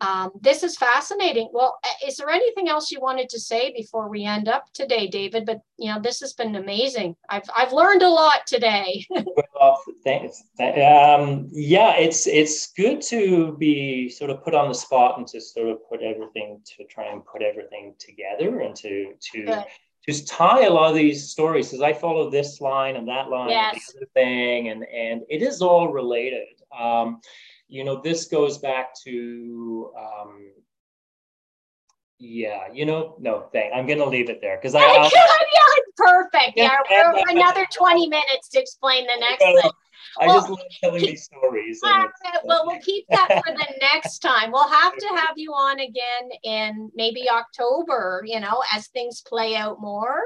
um, this is fascinating. Well, is there anything else you wanted to say before we end up today, David? But you know, this has been amazing. I've I've learned a lot today. Well, thanks. Th- Um, yeah, it's it's good to be sort of put on the spot and to sort of put everything to try and put everything together and to to Good. just tie a lot of these stories because I follow this line and that line and the other thing, and and it is all related. Um, you know, this goes back to um, Yeah, you know, no, thank. I'm gonna leave it there because I. Yeah, perfect. Yeah, yeah another 20 minutes to explain the next thing. I well, just love telling these stories. Well, we'll keep that for the next time. We'll have to have you on again in maybe October, you know, as things play out more.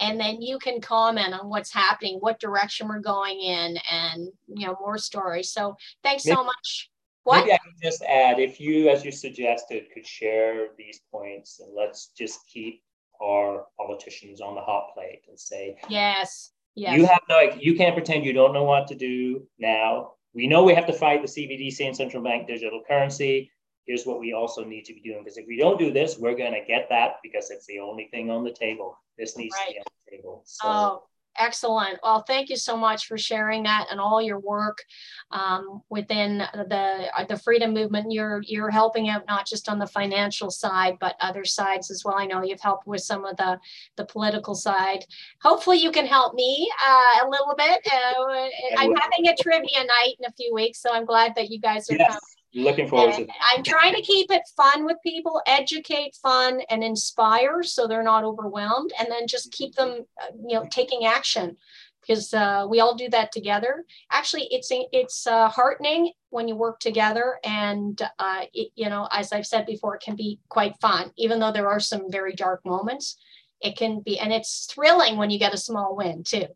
And then you can comment on what's happening, what direction we're going in, and, you know, more stories. So thanks maybe, so much. What? Maybe I can just add if you, as you suggested, could share these points and let's just keep our politicians on the hot plate and say, yes Yes. You have no, you can't pretend you don't know what to do now. We know we have to fight the CBDC and central bank digital currency. Here's what we also need to be doing because if we don't do this, we're going to get that because it's the only thing on the table. This needs right. to be on the table. So, oh, Excellent. Well, thank you so much for sharing that and all your work um, within the uh, the freedom movement. You're you're helping out not just on the financial side, but other sides as well. I know you've helped with some of the the political side. Hopefully, you can help me uh, a little bit. Uh, I'm having a trivia night in a few weeks, so I'm glad that you guys are yes. Looking forward and to that. I'm trying to keep it fun with people, educate, fun, and inspire so they're not overwhelmed, and then just keep them, uh, you know, taking action because uh, we all do that together. Actually, it's it's uh, heartening when you work together, and uh, it, you know, as I've said before, it can be quite fun, even though there are some very dark moments. It can be, and it's thrilling when you get a small win too,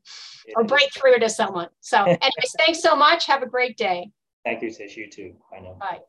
or break through to someone. So, anyways, thanks so much. Have a great day. Thank you, Tish. You too. I know. Bye.